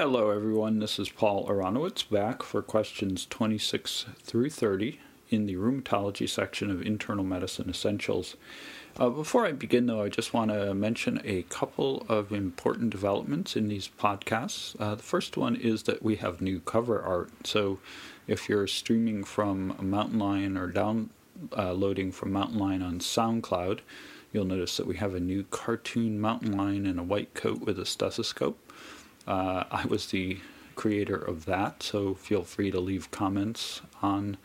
Hello, everyone. This is Paul Aronowitz back for questions 26 through 30 in the rheumatology section of Internal Medicine Essentials. Uh, before I begin, though, I just want to mention a couple of important developments in these podcasts. Uh, the first one is that we have new cover art. So if you're streaming from Mountain Lion or downloading uh, from Mountain Lion on SoundCloud, you'll notice that we have a new cartoon mountain lion in a white coat with a stethoscope. Uh, I was the creator of that, so feel free to leave comments on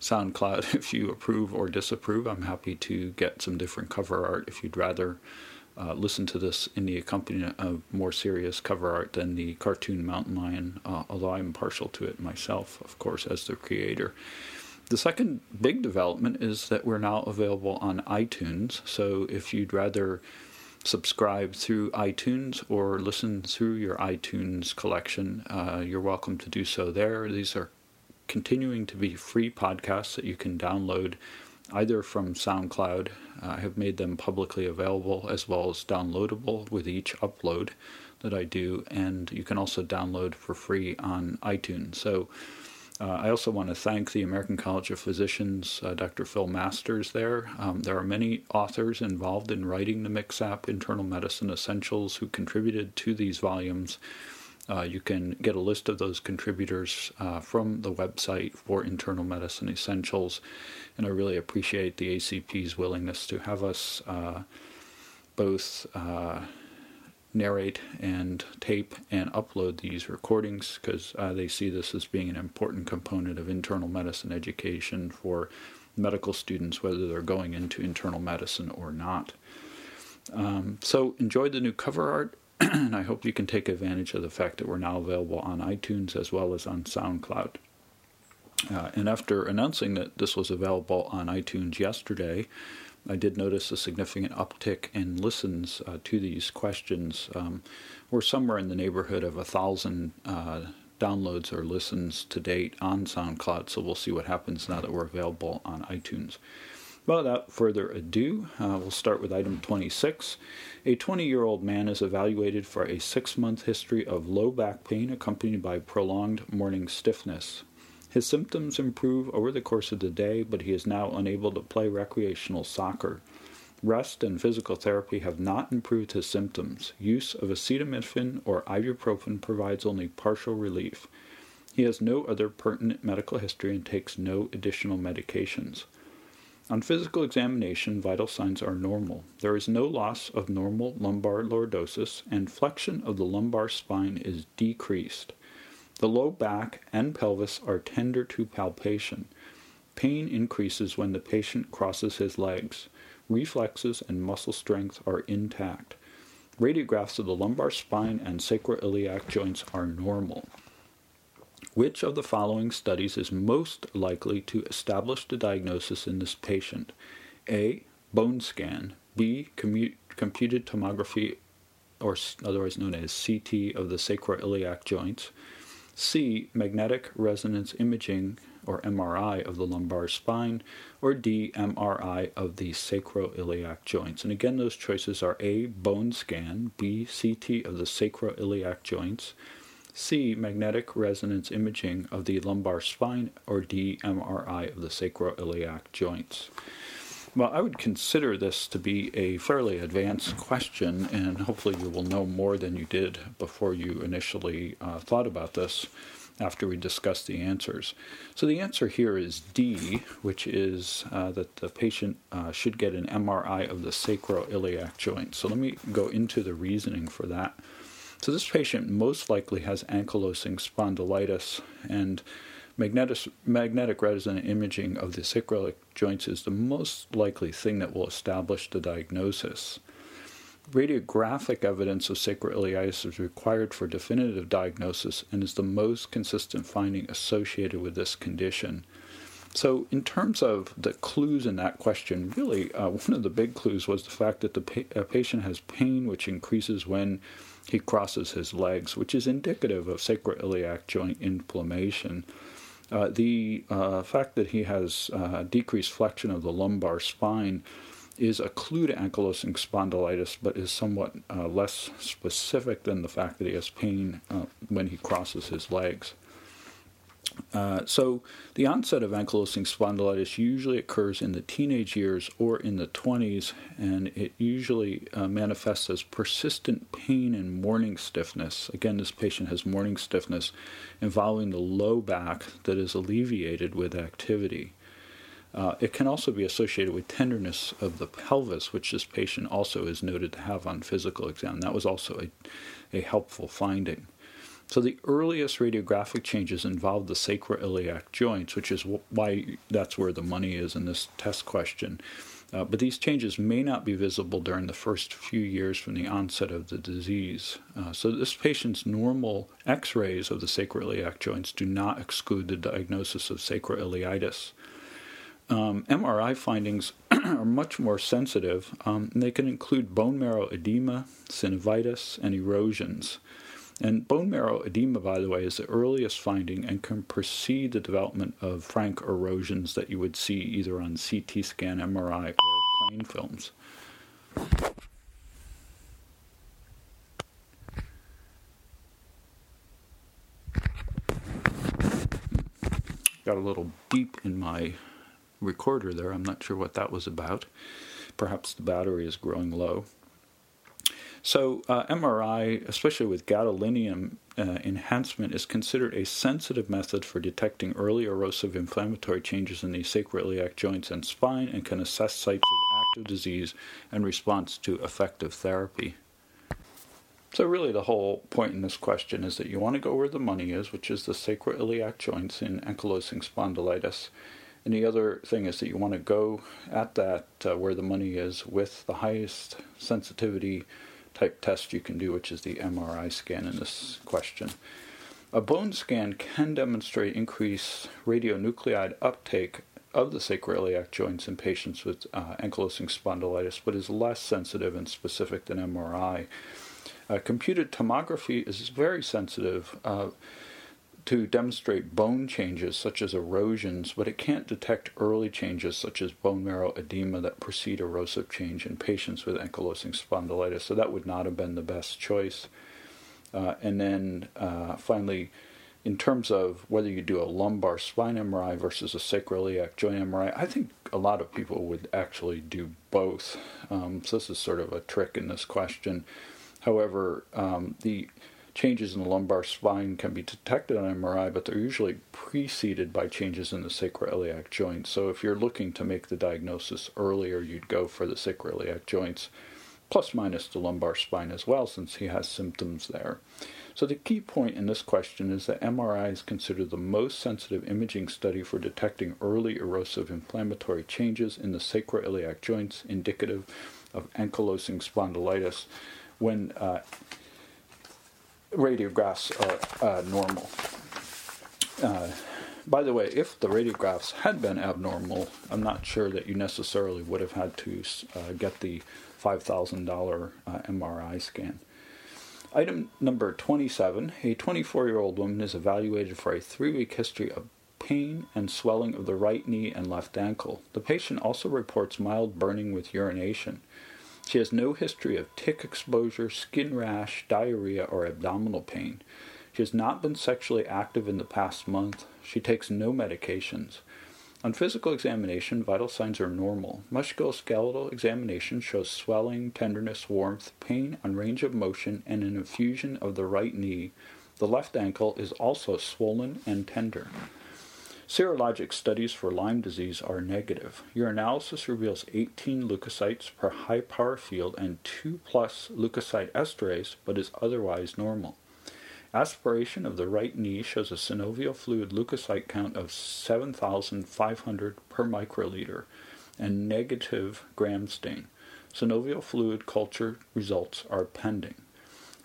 SoundCloud if you approve or disapprove. I'm happy to get some different cover art if you'd rather uh, listen to this in the accompaniment of more serious cover art than the cartoon mountain lion, uh, although I'm partial to it myself, of course, as the creator. The second big development is that we're now available on iTunes, so if you'd rather subscribe through iTunes or listen through your iTunes collection, uh, you're welcome to do so there. These are continuing to be free podcasts that you can download either from SoundCloud. Uh, I have made them publicly available as well as downloadable with each upload that I do, and you can also download for free on iTunes. So uh, I also want to thank the American College of Physicians, uh, Dr. Phil Masters there. Um, there are many authors involved in writing the MKSAP Internal Medicine Essentials who contributed to these volumes. Uh, you can get a list of those contributors uh, from the website for Internal Medicine Essentials, and I really appreciate the ACP's willingness to have us uh, both uh, narrate and tape and upload these recordings because uh, they see this as being an important component of internal medicine education for medical students, whether they're going into internal medicine or not. Um, so, enjoy the new cover art, and I hope you can take advantage of the fact that we're now available on iTunes as well as on SoundCloud. Uh, and after announcing that this was available on iTunes yesterday, I did notice a significant uptick in listens uh, to these questions. Um, we're somewhere in the neighborhood of a thousand uh, downloads or listens to date on SoundCloud, so we'll see what happens now that we're available on iTunes. without further ado, uh, we'll start with item 26. A 20 year old man is evaluated for a six month history of low back pain accompanied by prolonged morning stiffness. His symptoms improve over the course of the day, but he is now unable to play recreational soccer. Rest and physical therapy have not improved his symptoms. Use of acetaminophen or ibuprofen provides only partial relief. He has no other pertinent medical history and takes no additional medications. On physical examination, vital signs are normal. There is no loss of normal lumbar lordosis, and flexion of the lumbar spine is decreased. The low back and pelvis are tender to palpation. Pain increases when the patient crosses his legs. Reflexes and muscle strength are intact. Radiographs of the lumbar spine and sacroiliac joints are normal. Which of the following studies is most likely to establish the diagnosis in this patient? A. Bone scan. B. Commu- computed tomography, or otherwise known as CT, of the sacroiliac joints. C. Magnetic resonance imaging or MRI of the lumbar spine, or D. MRI of the sacroiliac joints. And again, those choices are A. Bone scan, B. CT of the sacroiliac joints, C. Magnetic resonance imaging of the lumbar spine, or D. MRI of the sacroiliac joints. Well, I would consider this to be a fairly advanced question, and hopefully you will know more than you did before you initially uh, thought about this after we discussed the answers. So the answer here is D, which is uh, that the patient uh, should get an MRI of the sacroiliac joint. So let me go into the reasoning for that. So this patient most likely has ankylosing spondylitis, and Magnetic, magnetic resonant imaging of the sacroiliac joints is the most likely thing that will establish the diagnosis. Radiographic evidence of sacroiliitis is required for definitive diagnosis and is the most consistent finding associated with this condition. So, in terms of the clues in that question, really uh, one of the big clues was the fact that the pa- patient has pain which increases when he crosses his legs, which is indicative of sacroiliac joint inflammation. Uh, the uh, fact that he has uh, decreased flexion of the lumbar spine is a clue to ankylosing spondylitis, but is somewhat uh, less specific than the fact that he has pain uh, when he crosses his legs. Uh, so, the onset of ankylosing spondylitis usually occurs in the teenage years or in the 20s, and it usually uh, manifests as persistent pain and morning stiffness. Again, this patient has morning stiffness involving the low back that is alleviated with activity. Uh, it can also be associated with tenderness of the pelvis, which this patient also is noted to have on physical exam. That was also a, a helpful finding. So the earliest radiographic changes involved the sacroiliac joints, which is why that's where the money is in this test question. Uh, but these changes may not be visible during the first few years from the onset of the disease. Uh, so this patient's normal x-rays of the sacroiliac joints do not exclude the diagnosis of sacroiliitis. Um, MRI findings are much more sensitive. Um, and they can include bone marrow edema, synovitis, and erosions. And bone marrow edema, by the way, is the earliest finding and can precede the development of frank erosions that you would see either on CT scan, MRI, or plain films. Got a little beep in my recorder there. I'm not sure what that was about. Perhaps the battery is growing low. So, uh, MRI, especially with gadolinium uh, enhancement, is considered a sensitive method for detecting early erosive inflammatory changes in the sacroiliac joints and spine and can assess sites of active disease and response to effective therapy. So, really, the whole point in this question is that you want to go where the money is, which is the sacroiliac joints in ankylosing spondylitis. And the other thing is that you want to go at that uh, where the money is with the highest sensitivity type test you can do, which is the MRI scan in this question. A bone scan can demonstrate increased radionuclide uptake of the sacroiliac joints in patients with uh, ankylosing spondylitis, but is less sensitive and specific than MRI. Uh, computed tomography is very sensitive. Uh, to demonstrate bone changes such as erosions, but it can't detect early changes such as bone marrow edema that precede erosive change in patients with ankylosing spondylitis. So that would not have been the best choice. Uh, and then uh, finally, in terms of whether you do a lumbar spine MRI versus a sacroiliac joint MRI, I think a lot of people would actually do both. Um, so this is sort of a trick in this question. However, um, the Changes in the lumbar spine can be detected on MRI, but they're usually preceded by changes in the sacroiliac joints. So if you're looking to make the diagnosis earlier, you'd go for the sacroiliac joints, plus minus the lumbar spine as well, since he has symptoms there. So the key point in this question is that MRI is considered the most sensitive imaging study for detecting early erosive inflammatory changes in the sacroiliac joints indicative of ankylosing spondylitis when uh, radiographs are normal. Uh, by the way, if the radiographs had been abnormal, I'm not sure that you necessarily would have had to uh, get the $5,000 uh, MRI scan. Item number 27 A 24 year old woman is evaluated for a three week history of pain and swelling of the right knee and left ankle. The patient also reports mild burning with urination. She has no history of tick exposure, skin rash, diarrhea, or abdominal pain. She has not been sexually active in the past month. She takes no medications. On physical examination, vital signs are normal. Musculoskeletal examination shows swelling, tenderness, warmth, pain on range of motion, and an effusion of the right knee. The left ankle is also swollen and tender. Serologic studies for Lyme disease are negative. Urinalysis reveals 18 leukocytes per high power field and 2 plus leukocyte esterase, but is otherwise normal. Aspiration of the right knee shows a synovial fluid leukocyte count of 7,500 per microliter and negative gram stain. Synovial fluid culture results are pending.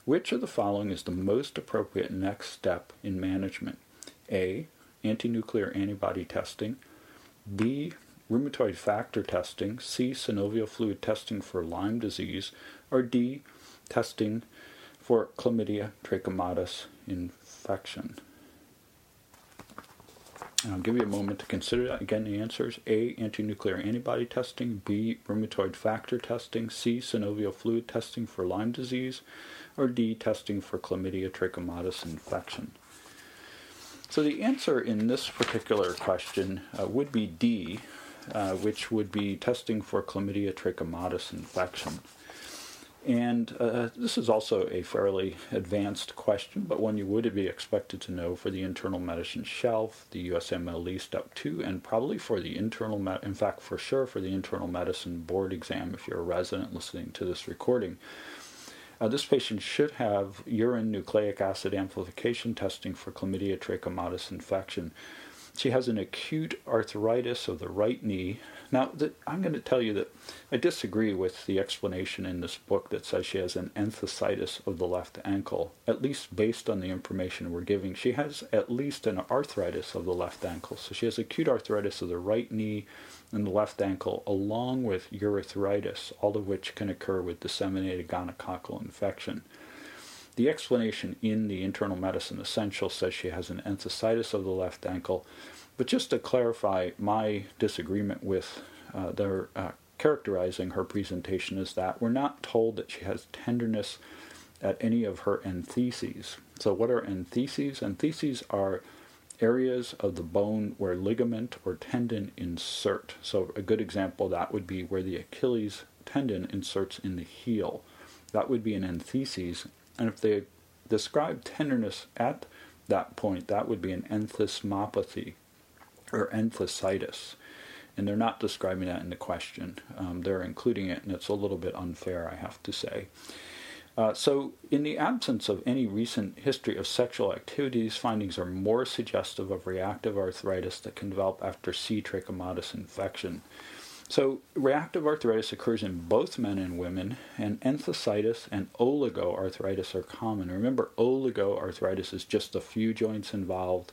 Which of the following is the most appropriate next step in management? A anti-nuclear antibody testing, B, rheumatoid factor testing, C, synovial fluid testing for Lyme disease, or D, testing for chlamydia trachomatis infection. I'll give you a moment to consider that. Again, the answers A, anti-nuclear antibody testing, B, rheumatoid factor testing, C, synovial fluid testing for Lyme disease, or D, testing for chlamydia trachomatis infection. So the answer in this particular question uh, would be D, uh, which would be testing for chlamydia trachomatis infection. And uh, this is also a fairly advanced question, but one you would be expected to know for the internal medicine shelf, the USMLE Step 2, and probably for the internal, me- in fact, for sure for the internal medicine board exam if you're a resident listening to this recording. Uh, this patient should have urine nucleic acid amplification testing for chlamydia trachomatis infection. She has an acute arthritis of the right knee now, the, I'm going to tell you that I disagree with the explanation in this book that says she has an enthesitis of the left ankle, at least based on the information we're giving. She has at least an arthritis of the left ankle. So she has acute arthritis of the right knee and the left ankle, along with urethritis, all of which can occur with disseminated gonococcal infection. The explanation in the internal medicine essential says she has an enthesitis of the left ankle but just to clarify my disagreement with uh, their uh, characterizing her presentation is that we're not told that she has tenderness at any of her entheses. So, what are entheses? Entheses are areas of the bone where ligament or tendon insert. So, a good example that would be where the Achilles tendon inserts in the heel. That would be an entheses. And if they describe tenderness at that point, that would be an enthesopathy or enthesitis. And they're not describing that in the question. Um, they're including it, and it's a little bit unfair, I have to say. Uh, so, in the absence of any recent history of sexual activities, findings are more suggestive of reactive arthritis that can develop after C. trachomatis infection. So, reactive arthritis occurs in both men and women, and enthesitis and oligoarthritis are common. Remember, oligoarthritis is just a few joints involved.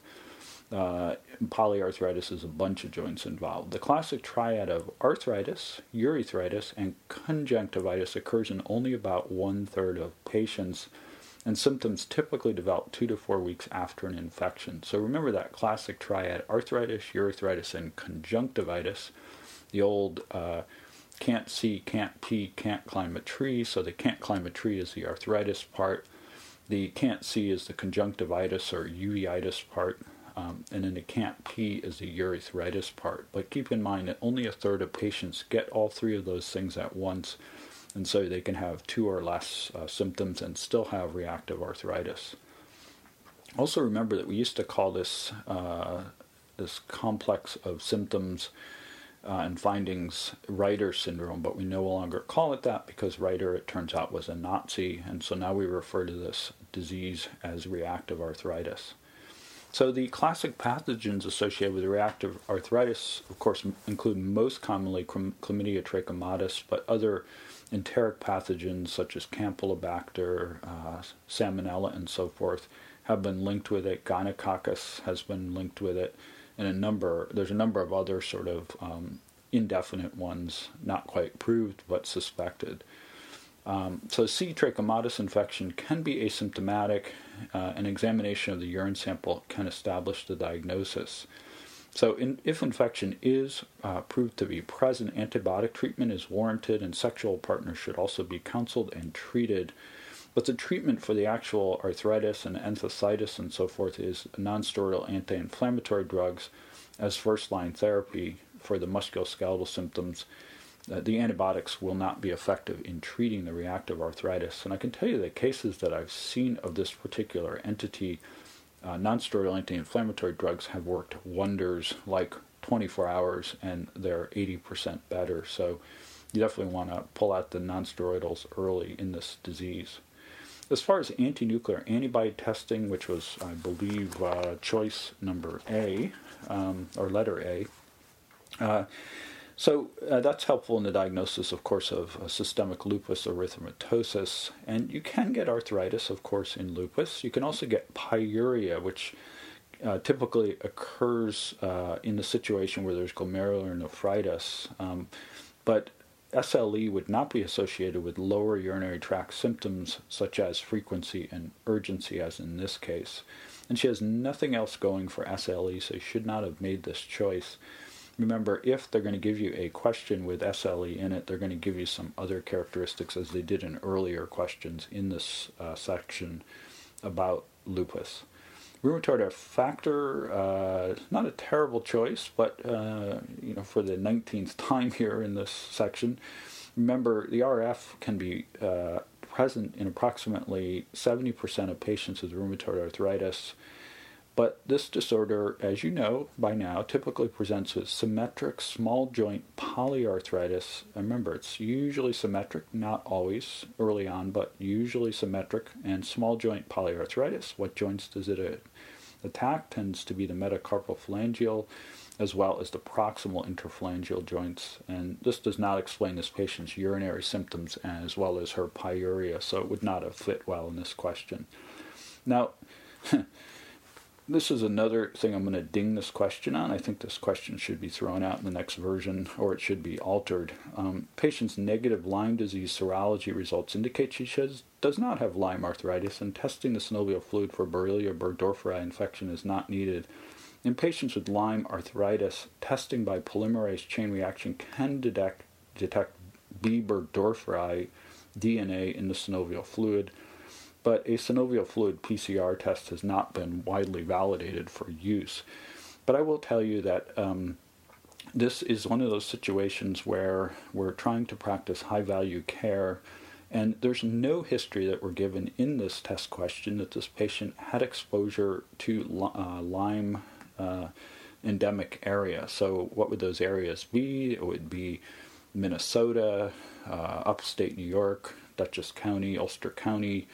Uh, polyarthritis is a bunch of joints involved. The classic triad of arthritis, urethritis, and conjunctivitis occurs in only about one third of patients, and symptoms typically develop two to four weeks after an infection. So remember that classic triad arthritis, urethritis, and conjunctivitis. The old uh, can't see, can't pee, can't climb a tree. So the can't climb a tree is the arthritis part. The can't see is the conjunctivitis or uveitis part. Um, and then the can't pee is the urethritis part. But keep in mind that only a third of patients get all three of those things at once, and so they can have two or less uh, symptoms and still have reactive arthritis. Also, remember that we used to call this uh, this complex of symptoms uh, and findings Reiter syndrome, but we no longer call it that because Reiter, it turns out, was a Nazi, and so now we refer to this disease as reactive arthritis. So the classic pathogens associated with reactive arthritis, of course, include most commonly Chlamydia trachomatis, but other enteric pathogens such as Campylobacter, uh, Salmonella, and so forth have been linked with it. Gonococcus has been linked with it, and a number. There's a number of other sort of um, indefinite ones, not quite proved but suspected. Um, so C. trachomatis infection can be asymptomatic. Uh, an examination of the urine sample can establish the diagnosis. So, in, if infection is uh, proved to be present, antibiotic treatment is warranted, and sexual partners should also be counseled and treated. But the treatment for the actual arthritis and enthesitis and so forth is nonsteroidal anti inflammatory drugs as first line therapy for the musculoskeletal symptoms uh, the antibiotics will not be effective in treating the reactive arthritis. And I can tell you the cases that I've seen of this particular entity, uh, nonsteroidal anti-inflammatory drugs have worked wonders, like 24 hours, and they're 80% better. So you definitely want to pull out the nonsteroidals early in this disease. As far as anti-nuclear antibody testing, which was, I believe, uh, choice number A, um, or letter A, uh, so uh, that's helpful in the diagnosis, of course, of uh, systemic lupus erythematosus. And you can get arthritis, of course, in lupus. You can also get pyuria, which uh, typically occurs uh, in the situation where there's glomerular nephritis. Um, but SLE would not be associated with lower urinary tract symptoms such as frequency and urgency, as in this case. and she has nothing else going for SLE, so she should not have made this choice. Remember, if they're going to give you a question with SLE in it, they're going to give you some other characteristics, as they did in earlier questions in this uh, section about lupus. Rheumatoid factor, uh, not a terrible choice, but uh, you know, for the 19th time here in this section, remember the RF can be uh, present in approximately 70% of patients with rheumatoid arthritis. But this disorder, as you know by now, typically presents with symmetric small joint polyarthritis. Remember, it's usually symmetric, not always early on, but usually symmetric and small joint polyarthritis. What joints does it attack? Tends to be the metacarpophalangeal as well as the proximal interphalangeal joints. And this does not explain this patient's urinary symptoms as well as her pyuria, so it would not have fit well in this question. Now, this is another thing I'm going to ding this question on. I think this question should be thrown out in the next version or it should be altered. Um, patient's negative Lyme disease serology results indicate she has, does not have Lyme arthritis, and testing the synovial fluid for Borrelia burgdorferi infection is not needed. In patients with Lyme arthritis, testing by polymerase chain reaction can detect, detect B. burgdorferi DNA in the synovial fluid but a synovial fluid PCR test has not been widely validated for use. But I will tell you that um, this is one of those situations where we're trying to practice high value care, and there's no history that we're given in this test question that this patient had exposure to uh, Lyme uh, endemic area. So, what would those areas be? It would be Minnesota, uh, upstate New York, Dutchess County, Ulster County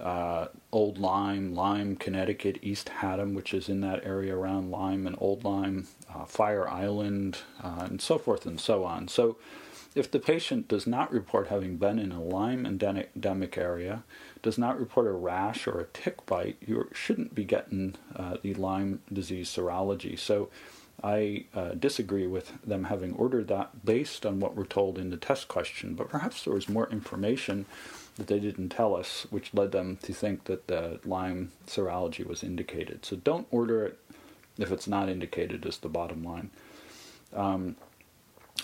uh, Old Lyme, Lyme, Connecticut, East Haddam, which is in that area around Lyme and Old Lyme, uh, Fire Island, uh, and so forth and so on. So, if the patient does not report having been in a Lyme endemic area, does not report a rash or a tick bite, you shouldn't be getting uh, the Lyme disease serology. So, I uh, disagree with them having ordered that based on what we're told in the test question, but perhaps there was more information that they didn't tell us, which led them to think that the Lyme serology was indicated. So don't order it if it's not indicated, is the bottom line. Um,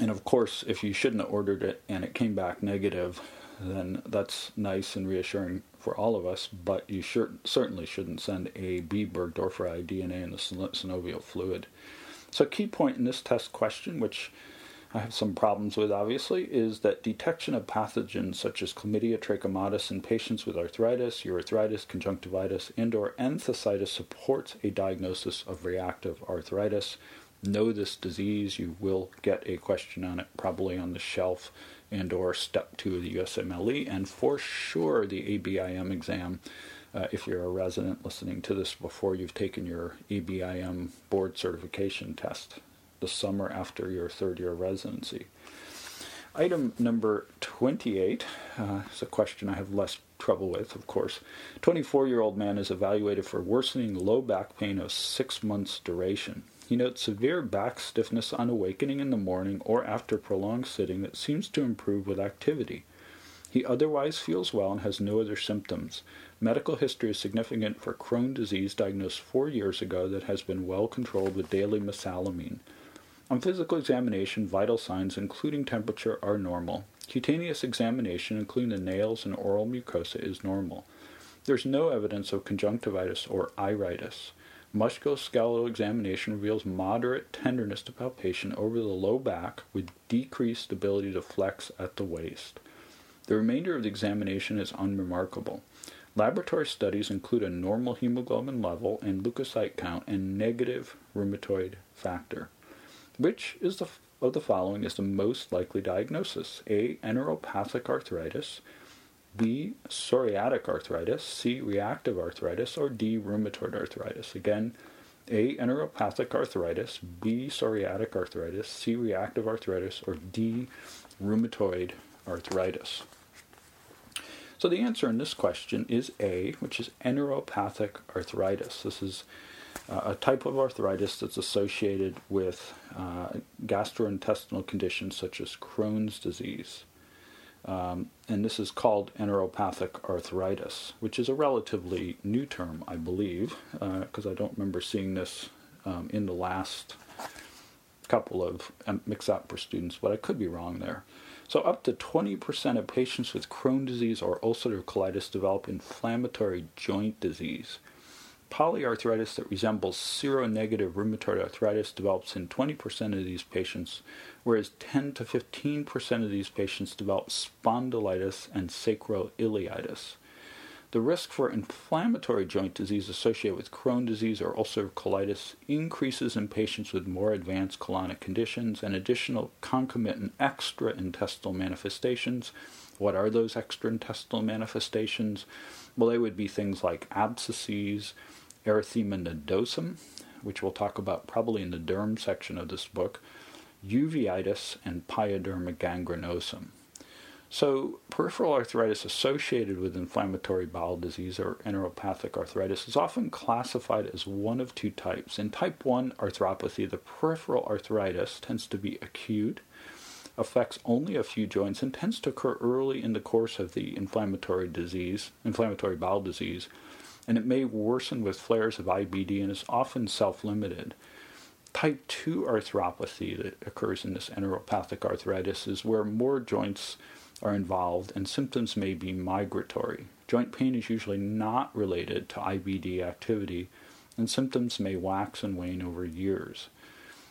and of course, if you shouldn't have ordered it and it came back negative, then that's nice and reassuring for all of us, but you sure, certainly shouldn't send a B. burgdorferi DNA in the synovial fluid. So, key point in this test question, which I have some problems with, obviously, is that detection of pathogens such as chlamydia trachomatis in patients with arthritis, urethritis, conjunctivitis, and/or enthesitis supports a diagnosis of reactive arthritis. Know this disease. You will get a question on it, probably on the shelf and/or step two of the USMLE, and for sure the ABIM exam. Uh, if you're a resident listening to this before you've taken your ABIM board certification test the summer after your third year residency. Item number 28 uh, is a question I have less trouble with, of course. 24 year old man is evaluated for worsening low back pain of six months' duration. He notes severe back stiffness on awakening in the morning or after prolonged sitting that seems to improve with activity. He otherwise feels well and has no other symptoms. Medical history is significant for Crohn disease diagnosed four years ago that has been well controlled with daily mesalamine. On physical examination, vital signs, including temperature, are normal. Cutaneous examination, including the nails and oral mucosa, is normal. There's no evidence of conjunctivitis or iritis. Musculoskeletal examination reveals moderate tenderness to palpation over the low back with decreased ability to flex at the waist. The remainder of the examination is unremarkable. Laboratory studies include a normal hemoglobin level and leukocyte count and negative rheumatoid factor. Which is the, of the following is the most likely diagnosis? A. Enteropathic arthritis. B. Psoriatic arthritis. C. Reactive arthritis. Or D. Rheumatoid arthritis. Again, A. Enteropathic arthritis. B. Psoriatic arthritis. C. Reactive arthritis. Or D. Rheumatoid arthritis. So the answer in this question is A, which is enteropathic arthritis. This is a type of arthritis that's associated with uh, gastrointestinal conditions such as Crohn's disease. Um, and this is called enteropathic arthritis, which is a relatively new term, I believe, because uh, I don't remember seeing this um, in the last couple of um, for students, but I could be wrong there. So, up to 20% of patients with Crohn's disease or ulcerative colitis develop inflammatory joint disease. Polyarthritis that resembles seronegative rheumatoid arthritis develops in 20% of these patients, whereas 10 to 15% of these patients develop spondylitis and sacroiliitis. The risk for inflammatory joint disease associated with Crohn's disease or ulcerative colitis increases in patients with more advanced colonic conditions and additional concomitant extraintestinal manifestations. What are those extraintestinal manifestations? Well, they would be things like abscesses, erythema nodosum, which we'll talk about probably in the derm section of this book, uveitis, and pyoderma gangrenosum. So, peripheral arthritis associated with inflammatory bowel disease or enteropathic arthritis is often classified as one of two types. In type 1 arthropathy, the peripheral arthritis tends to be acute, affects only a few joints, and tends to occur early in the course of the inflammatory disease, inflammatory bowel disease, and it may worsen with flares of IBD and is often self limited. Type 2 arthropathy that occurs in this enteropathic arthritis is where more joints are involved and symptoms may be migratory. Joint pain is usually not related to IBD activity, and symptoms may wax and wane over years.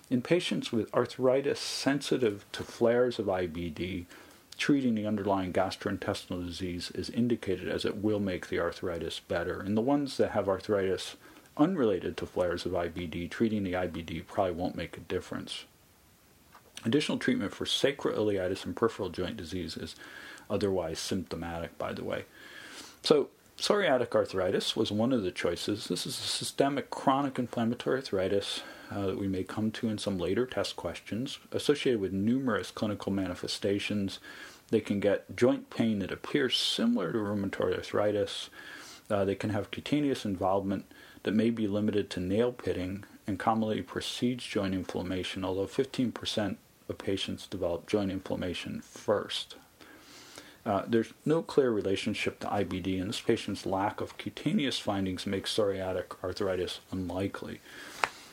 In patients with arthritis sensitive to flares of IBD, treating the underlying gastrointestinal disease is indicated as it will make the arthritis better. In the ones that have arthritis unrelated to flares of IBD, treating the IBD probably won't make a difference. Additional treatment for sacroiliitis and peripheral joint disease is otherwise symptomatic, by the way. So, psoriatic arthritis was one of the choices. This is a systemic chronic inflammatory arthritis uh, that we may come to in some later test questions, associated with numerous clinical manifestations. They can get joint pain that appears similar to rheumatoid arthritis. Uh, they can have cutaneous involvement that may be limited to nail pitting and commonly precedes joint inflammation, although 15% of patients develop joint inflammation first. Uh, there's no clear relationship to IBD, and this patient's lack of cutaneous findings makes psoriatic arthritis unlikely.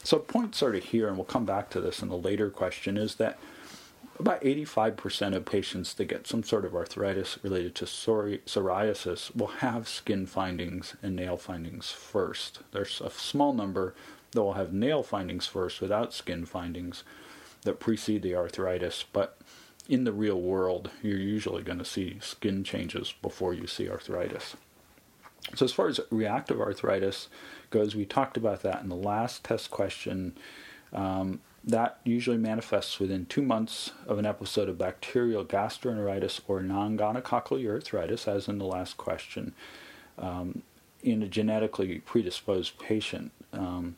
So, point sort of here, and we'll come back to this in a later question, is that about 85% of patients that get some sort of arthritis related to psoriasis will have skin findings and nail findings first. There's a small number that will have nail findings first without skin findings that precede the arthritis, but in the real world, you're usually going to see skin changes before you see arthritis. So, as far as reactive arthritis goes, we talked about that in the last test question. Um, that usually manifests within two months of an episode of bacterial gastroenteritis or non gonococcal urethritis, as in the last question, um, in a genetically predisposed patient. Um,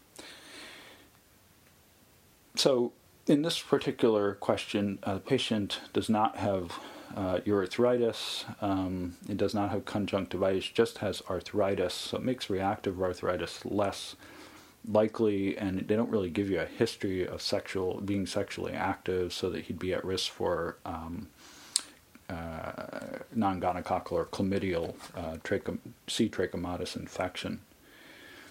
so, in this particular question, uh, the patient does not have uh, urethritis, um, it does not have conjunctivitis, just has arthritis. So it makes reactive arthritis less likely, and they don't really give you a history of sexual being sexually active, so that he'd be at risk for um, uh, non-gonococcal or chlamydial uh, trachom- C. trachomatis infection.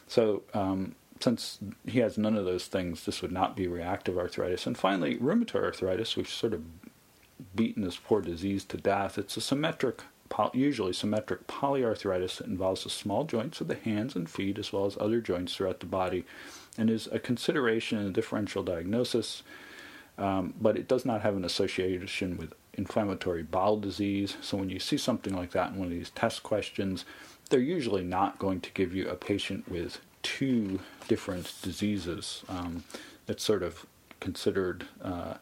So um, since he has none of those things, this would not be reactive arthritis. And finally, rheumatoid arthritis, which sort of beaten this poor disease to death. It's a symmetric, usually symmetric polyarthritis that involves the small joints of the hands and feet as well as other joints throughout the body, and is a consideration in a differential diagnosis. Um, but it does not have an association with inflammatory bowel disease. So when you see something like that in one of these test questions, they're usually not going to give you a patient with two different diseases. Um, it's sort of considered uh,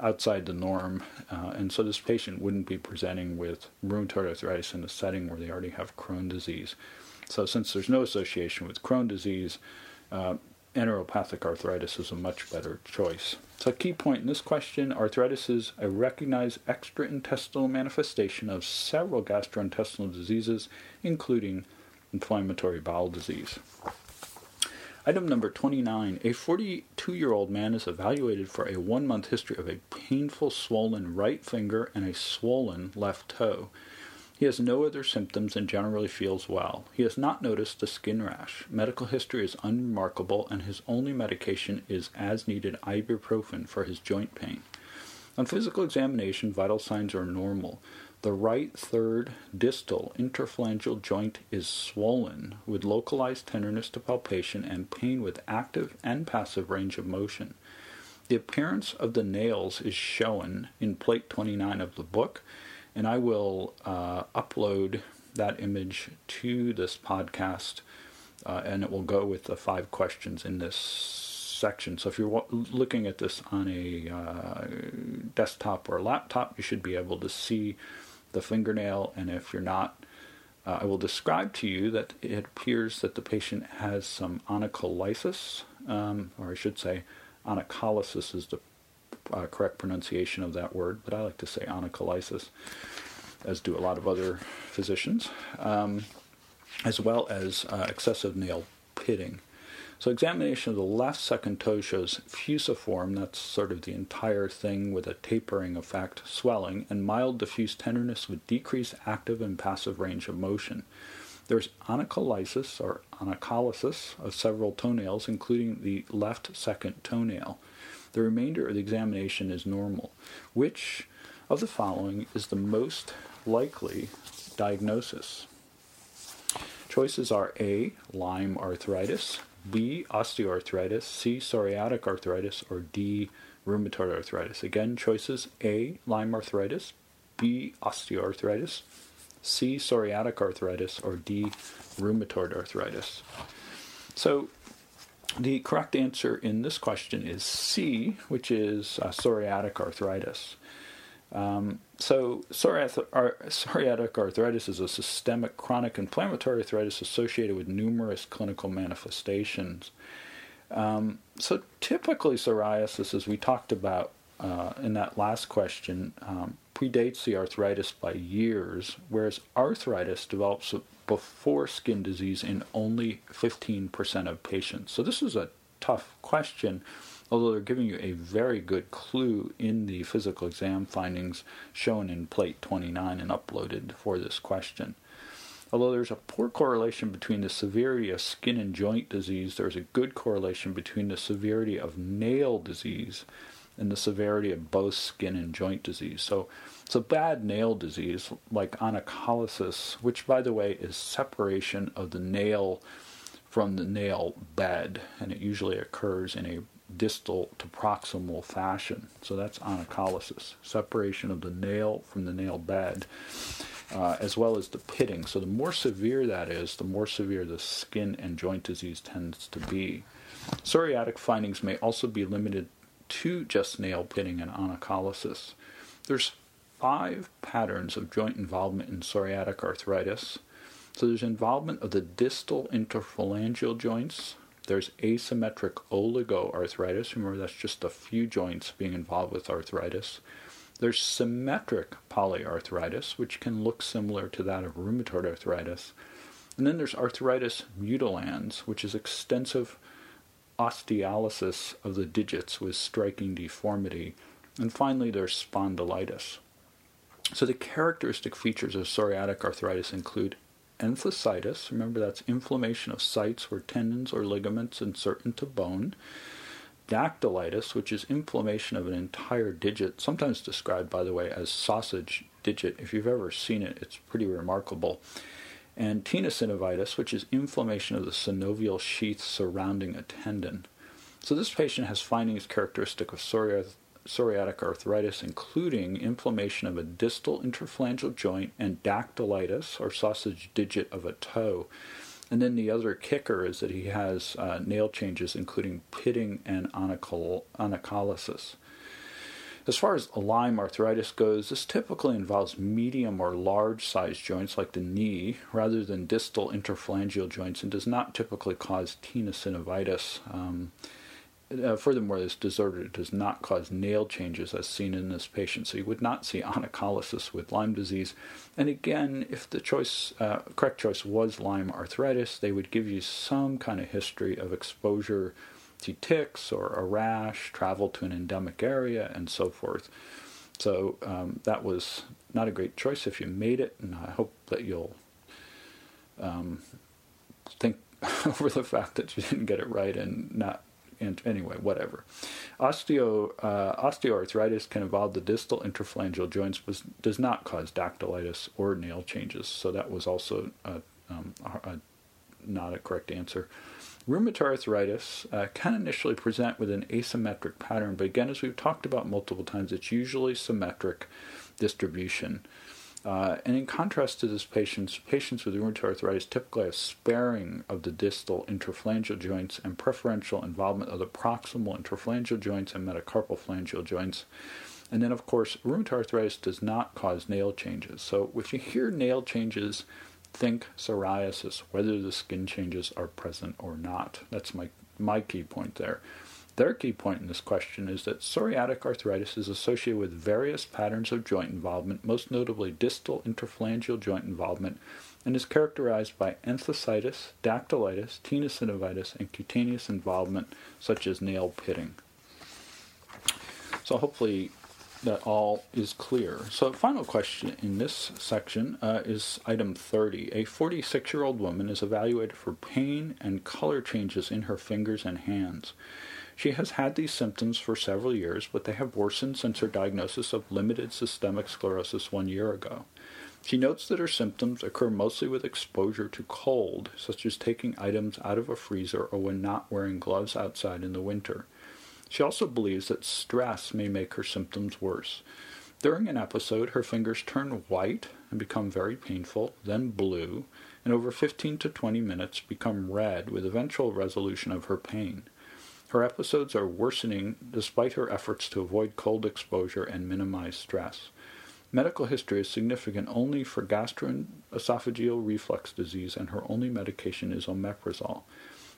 outside the norm, uh, and so this patient wouldn't be presenting with rheumatoid arthritis in a setting where they already have Crohn disease. So, since there's no association with Crohn disease, uh, enteropathic arthritis is a much better choice. So, a key point in this question arthritis is a recognized extraintestinal manifestation of several gastrointestinal diseases, including inflammatory bowel disease. Item number 29. A 42 year old man is evaluated for a one month history of a painful swollen right finger and a swollen left toe. He has no other symptoms and generally feels well. He has not noticed a skin rash. Medical history is unremarkable, and his only medication is as needed ibuprofen for his joint pain. On physical examination, vital signs are normal. The right third distal interphalangeal joint is swollen with localized tenderness to palpation and pain with active and passive range of motion. The appearance of the nails is shown in plate 29 of the book, and I will uh, upload that image to this podcast, uh, and it will go with the five questions in this section. So if you're looking at this on a uh, desktop or laptop, you should be able to see the fingernail, and if you're not, uh, I will describe to you that it appears that the patient has some onycholysis, um, or I should say, onycholysis is the uh, correct pronunciation of that word, but I like to say onycholysis, as do a lot of other physicians, um, as well as uh, excessive nail pitting. So examination of the left second toe shows fusiform, that's sort of the entire thing with a tapering effect, swelling, and mild diffuse tenderness with decreased active and passive range of motion. There's onycholysis or onycholysis of several toenails, including the left second toenail. The remainder of the examination is normal. Which of the following is the most likely diagnosis? Choices are A. Lyme arthritis, B. Osteoarthritis, C. Psoriatic arthritis, or D. Rheumatoid arthritis. Again, choices A. Lyme arthritis, B. Osteoarthritis, C. Psoriatic arthritis, or D. Rheumatoid arthritis. So, the correct answer in this question is C, which is uh, psoriatic arthritis. Um, so, psoriatic arthritis is a systemic chronic inflammatory arthritis associated with numerous clinical manifestations. Um, so, typically, psoriasis, as we talked about uh, in that last question, um, predates the arthritis by years, whereas arthritis develops before skin disease in only 15% of patients. So, this is a tough question although they're giving you a very good clue in the physical exam findings shown in plate 29 and uploaded for this question. Although there's a poor correlation between the severity of skin and joint disease, there's a good correlation between the severity of nail disease and the severity of both skin and joint disease. So it's a bad nail disease like onycholysis, which by the way is separation of the nail from the nail bed, and it usually occurs in a distal to proximal fashion. So that's onycholysis, separation of the nail from the nail bed, uh, as well as the pitting. So the more severe that is, the more severe the skin and joint disease tends to be. Psoriatic findings may also be limited to just nail pitting and onycholysis. There's five patterns of joint involvement in psoriatic arthritis. So there's involvement of the distal interphalangeal joints, there's asymmetric oligoarthritis. Remember, that's just a few joints being involved with arthritis. There's symmetric polyarthritis, which can look similar to that of rheumatoid arthritis. And then there's arthritis mutilans, which is extensive osteolysis of the digits with striking deformity. And finally, there's spondylitis. So, the characteristic features of psoriatic arthritis include enthesitis. Remember, that's inflammation of sites where tendons or ligaments insert into bone. Dactylitis, which is inflammation of an entire digit, sometimes described, by the way, as sausage digit. If you've ever seen it, it's pretty remarkable. And tenosynovitis, which is inflammation of the synovial sheath surrounding a tendon. So this patient has findings characteristic of psoriasis psoriatic arthritis, including inflammation of a distal interphalangeal joint and dactylitis, or sausage digit of a toe. And then the other kicker is that he has uh, nail changes, including pitting and onycholysis. As far as Lyme arthritis goes, this typically involves medium or large sized joints like the knee rather than distal interphalangeal joints and does not typically cause tenosynovitis. Um, uh, furthermore, this disorder does not cause nail changes as seen in this patient, so you would not see onycholysis with Lyme disease. And again, if the choice, uh, correct choice was Lyme arthritis, they would give you some kind of history of exposure to ticks or a rash, travel to an endemic area, and so forth. So um, that was not a great choice if you made it, and I hope that you'll um, think over the fact that you didn't get it right and not and anyway, whatever. Osteo, uh, osteoarthritis can involve the distal interphalangeal joints, but does not cause dactylitis or nail changes. So that was also a, um, a, not a correct answer. Rheumatoid arthritis uh, can initially present with an asymmetric pattern, but again, as we've talked about multiple times, it's usually symmetric distribution. Uh, and in contrast to this patients, patients with rheumatoid arthritis typically have sparing of the distal interphalangeal joints and preferential involvement of the proximal interphalangeal joints and metacarpal phalangeal joints. And then, of course, rheumatoid arthritis does not cause nail changes. So if you hear nail changes, think psoriasis, whether the skin changes are present or not. That's my, my key point there. Their key point in this question is that psoriatic arthritis is associated with various patterns of joint involvement, most notably distal interphalangeal joint involvement, and is characterized by enthesitis, dactylitis, tenosynovitis, and cutaneous involvement, such as nail pitting. So hopefully that all is clear. So, final question in this section uh, is item 30. A 46 year old woman is evaluated for pain and color changes in her fingers and hands. She has had these symptoms for several years, but they have worsened since her diagnosis of limited systemic sclerosis one year ago. She notes that her symptoms occur mostly with exposure to cold, such as taking items out of a freezer or when not wearing gloves outside in the winter. She also believes that stress may make her symptoms worse. During an episode, her fingers turn white and become very painful, then blue, and over 15 to 20 minutes become red with eventual resolution of her pain. Her episodes are worsening despite her efforts to avoid cold exposure and minimize stress. Medical history is significant only for gastroesophageal reflux disease, and her only medication is omeprazole.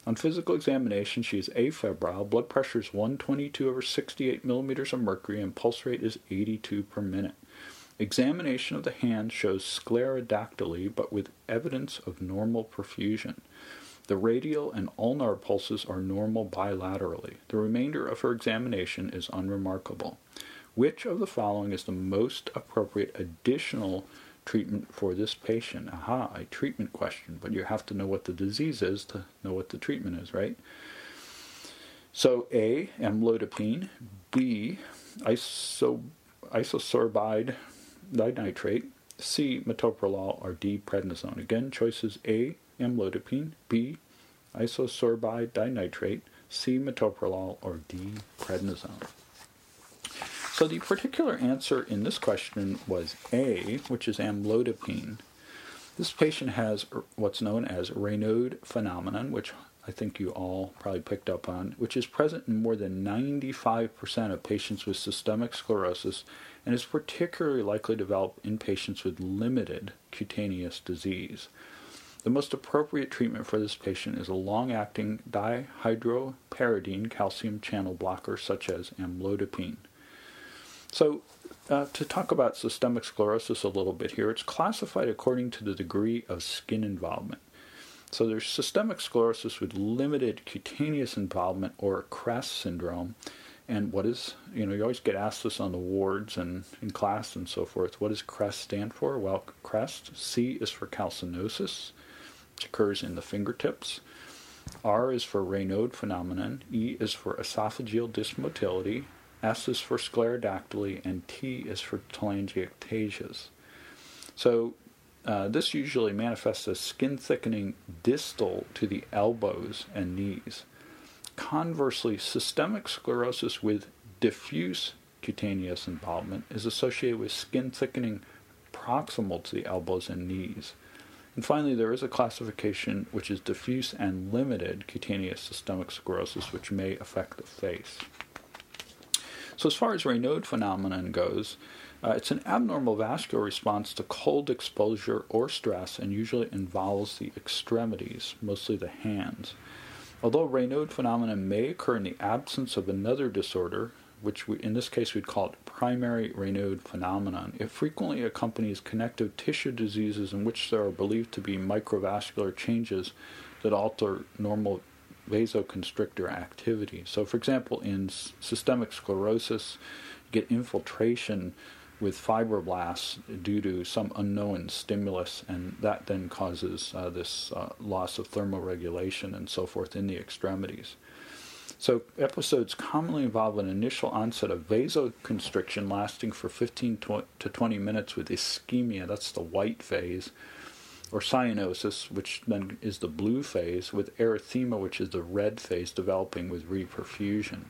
On physical examination, she is afebrile, blood pressure is 122 over 68 millimeters of mercury, and pulse rate is 82 per minute. Examination of the hand shows sclerodactyly, but with evidence of normal perfusion. The radial and ulnar pulses are normal bilaterally. The remainder of her examination is unremarkable. Which of the following is the most appropriate additional treatment for this patient? Aha, a treatment question, but you have to know what the disease is to know what the treatment is, right? So A, amlodipine, B, iso, isosorbide dinitrate, C, metoprolol, or D, prednisone. Again, choices A, amlodipine, B, isosorbide dinitrate, C, metoprolol, or D, prednisone. So the particular answer in this question was A, which is amlodipine. This patient has what's known as Raynaud phenomenon, which I think you all probably picked up on, which is present in more than 95% of patients with systemic sclerosis and is particularly likely to develop in patients with limited cutaneous disease. The most appropriate treatment for this patient is a long acting dihydropyridine calcium channel blocker such as amlodipine. So, uh, to talk about systemic sclerosis a little bit here, it's classified according to the degree of skin involvement. So, there's systemic sclerosis with limited cutaneous involvement or CREST syndrome. And what is, you know, you always get asked this on the wards and in class and so forth. What does CREST stand for? Well, CREST, C is for calcinosis which occurs in the fingertips. R is for Raynaud phenomenon, E is for esophageal dysmotility, S is for sclerodactyly, and T is for telangiectasias. So uh, this usually manifests as skin thickening distal to the elbows and knees. Conversely, systemic sclerosis with diffuse cutaneous involvement is associated with skin thickening proximal to the elbows and knees. And finally, there is a classification which is diffuse and limited cutaneous systemic sclerosis, which may affect the face. So, as far as Raynaud phenomenon goes, uh, it's an abnormal vascular response to cold exposure or stress and usually involves the extremities, mostly the hands. Although Raynaud phenomenon may occur in the absence of another disorder, which we, in this case we'd call it primary Raynaud phenomenon, it frequently accompanies connective tissue diseases in which there are believed to be microvascular changes that alter normal vasoconstrictor activity. So, for example, in systemic sclerosis, you get infiltration with fibroblasts due to some unknown stimulus, and that then causes uh, this uh, loss of thermoregulation and so forth in the extremities. So, episodes commonly involve an initial onset of vasoconstriction lasting for 15 to 20 minutes with ischemia, that's the white phase, or cyanosis, which then is the blue phase, with erythema, which is the red phase, developing with reperfusion.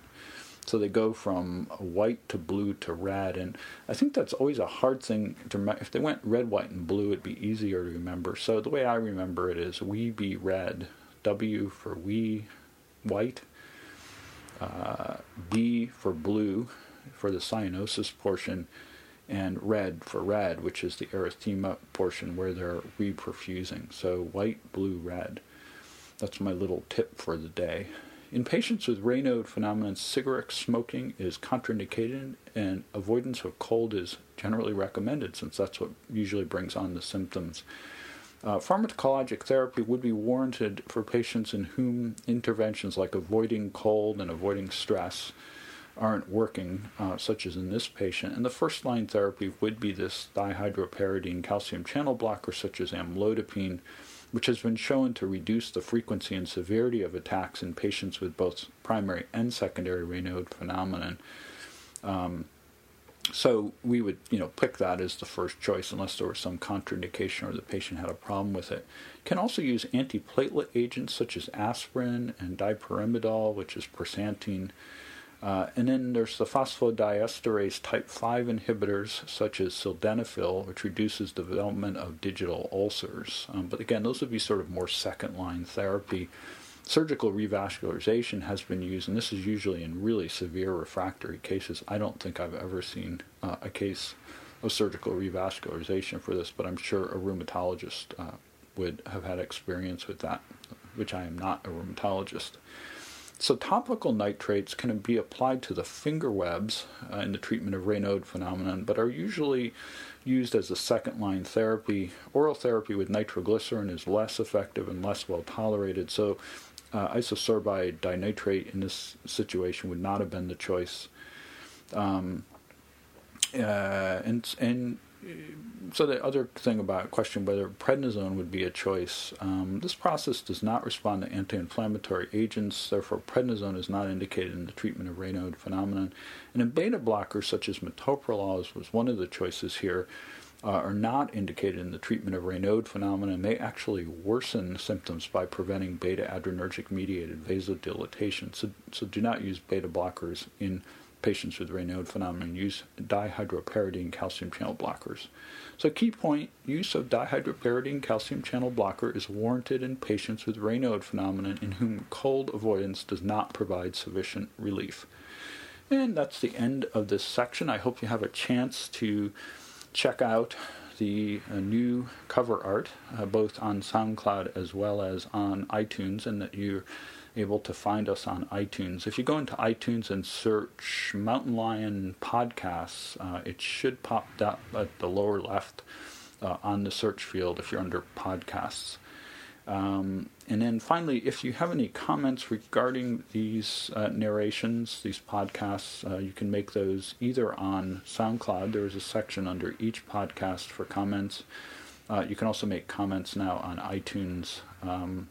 So they go from white to blue to red, and I think that's always a hard thing to remember. If they went red, white, and blue, it'd be easier to remember. So the way I remember it is we be red, W for we, white, uh, B for blue for the cyanosis portion, and red for red, which is the erythema portion where they're reperfusing. So white, blue, red. That's my little tip for the day. In patients with Raynaud phenomenon, cigarette smoking is contraindicated and avoidance of cold is generally recommended since that's what usually brings on the symptoms. Uh, pharmacologic therapy would be warranted for patients in whom interventions like avoiding cold and avoiding stress aren't working, uh, such as in this patient. And the first line therapy would be this dihydropyridine calcium channel blocker, such as amlodipine which has been shown to reduce the frequency and severity of attacks in patients with both primary and secondary Raynaud phenomenon. Um, so we would, you know, pick that as the first choice unless there was some contraindication or the patient had a problem with it. Can also use antiplatelet agents such as aspirin and dipyridamole, which is persantine. Uh, and then there's the phosphodiesterase type 5 inhibitors, such as sildenafil, which reduces development of digital ulcers. Um, but again, those would be sort of more second line therapy. Surgical revascularization has been used, and this is usually in really severe refractory cases. I don't think I've ever seen uh, a case of surgical revascularization for this, but I'm sure a rheumatologist uh, would have had experience with that, which I am not a rheumatologist. So topical nitrates can be applied to the finger webs uh, in the treatment of Raynaud phenomenon, but are usually used as a second line therapy. Oral therapy with nitroglycerin is less effective and less well tolerated, so uh, isosorbide dinitrate in this situation would not have been the choice. Um, uh, and and so the other thing about question whether prednisone would be a choice, um, this process does not respond to anti-inflammatory agents. Therefore, prednisone is not indicated in the treatment of Raynaud phenomenon. And in beta blockers such as metoprolol was one of the choices here. Uh, are not indicated in the treatment of Raynaud phenomenon may actually worsen symptoms by preventing beta adrenergic mediated vasodilatation. So, so do not use beta blockers in patients with Raynaud phenomenon use dihydropyridine calcium channel blockers. So, key point use of dihydropyridine calcium channel blocker is warranted in patients with Raynaud phenomenon in whom cold avoidance does not provide sufficient relief. And that's the end of this section. I hope you have a chance to check out the uh, new cover art, uh, both on SoundCloud as well as on iTunes, and that you're able to find us on iTunes. If you go into iTunes and search Mountain Lion Podcasts, uh, it should pop up at the lower left uh, on the search field if you're under podcasts. Um, and then finally, if you have any comments regarding these uh, narrations, these podcasts, uh, you can make those either on SoundCloud. There is a section under each podcast for comments. Uh, you can also make comments now on iTunes. Um,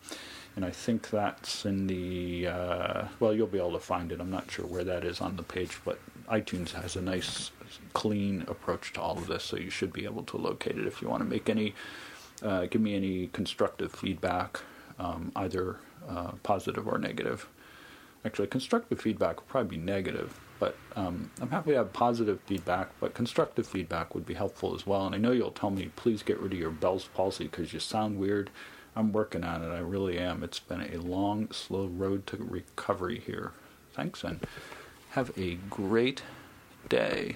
and I think that's in the uh, well, you'll be able to find it. I'm not sure where that is on the page, but iTunes has a nice, clean approach to all of this, so you should be able to locate it if you want to make any, uh, give me any constructive feedback, um, either uh, positive or negative. Actually, constructive feedback would probably be negative, but um, I'm happy to have positive feedback, but constructive feedback would be helpful as well. And I know you'll tell me, please get rid of your Bell's palsy because you sound weird I'm working on it. I really am. It's been a long, slow road to recovery here. Thanks, and have a great day.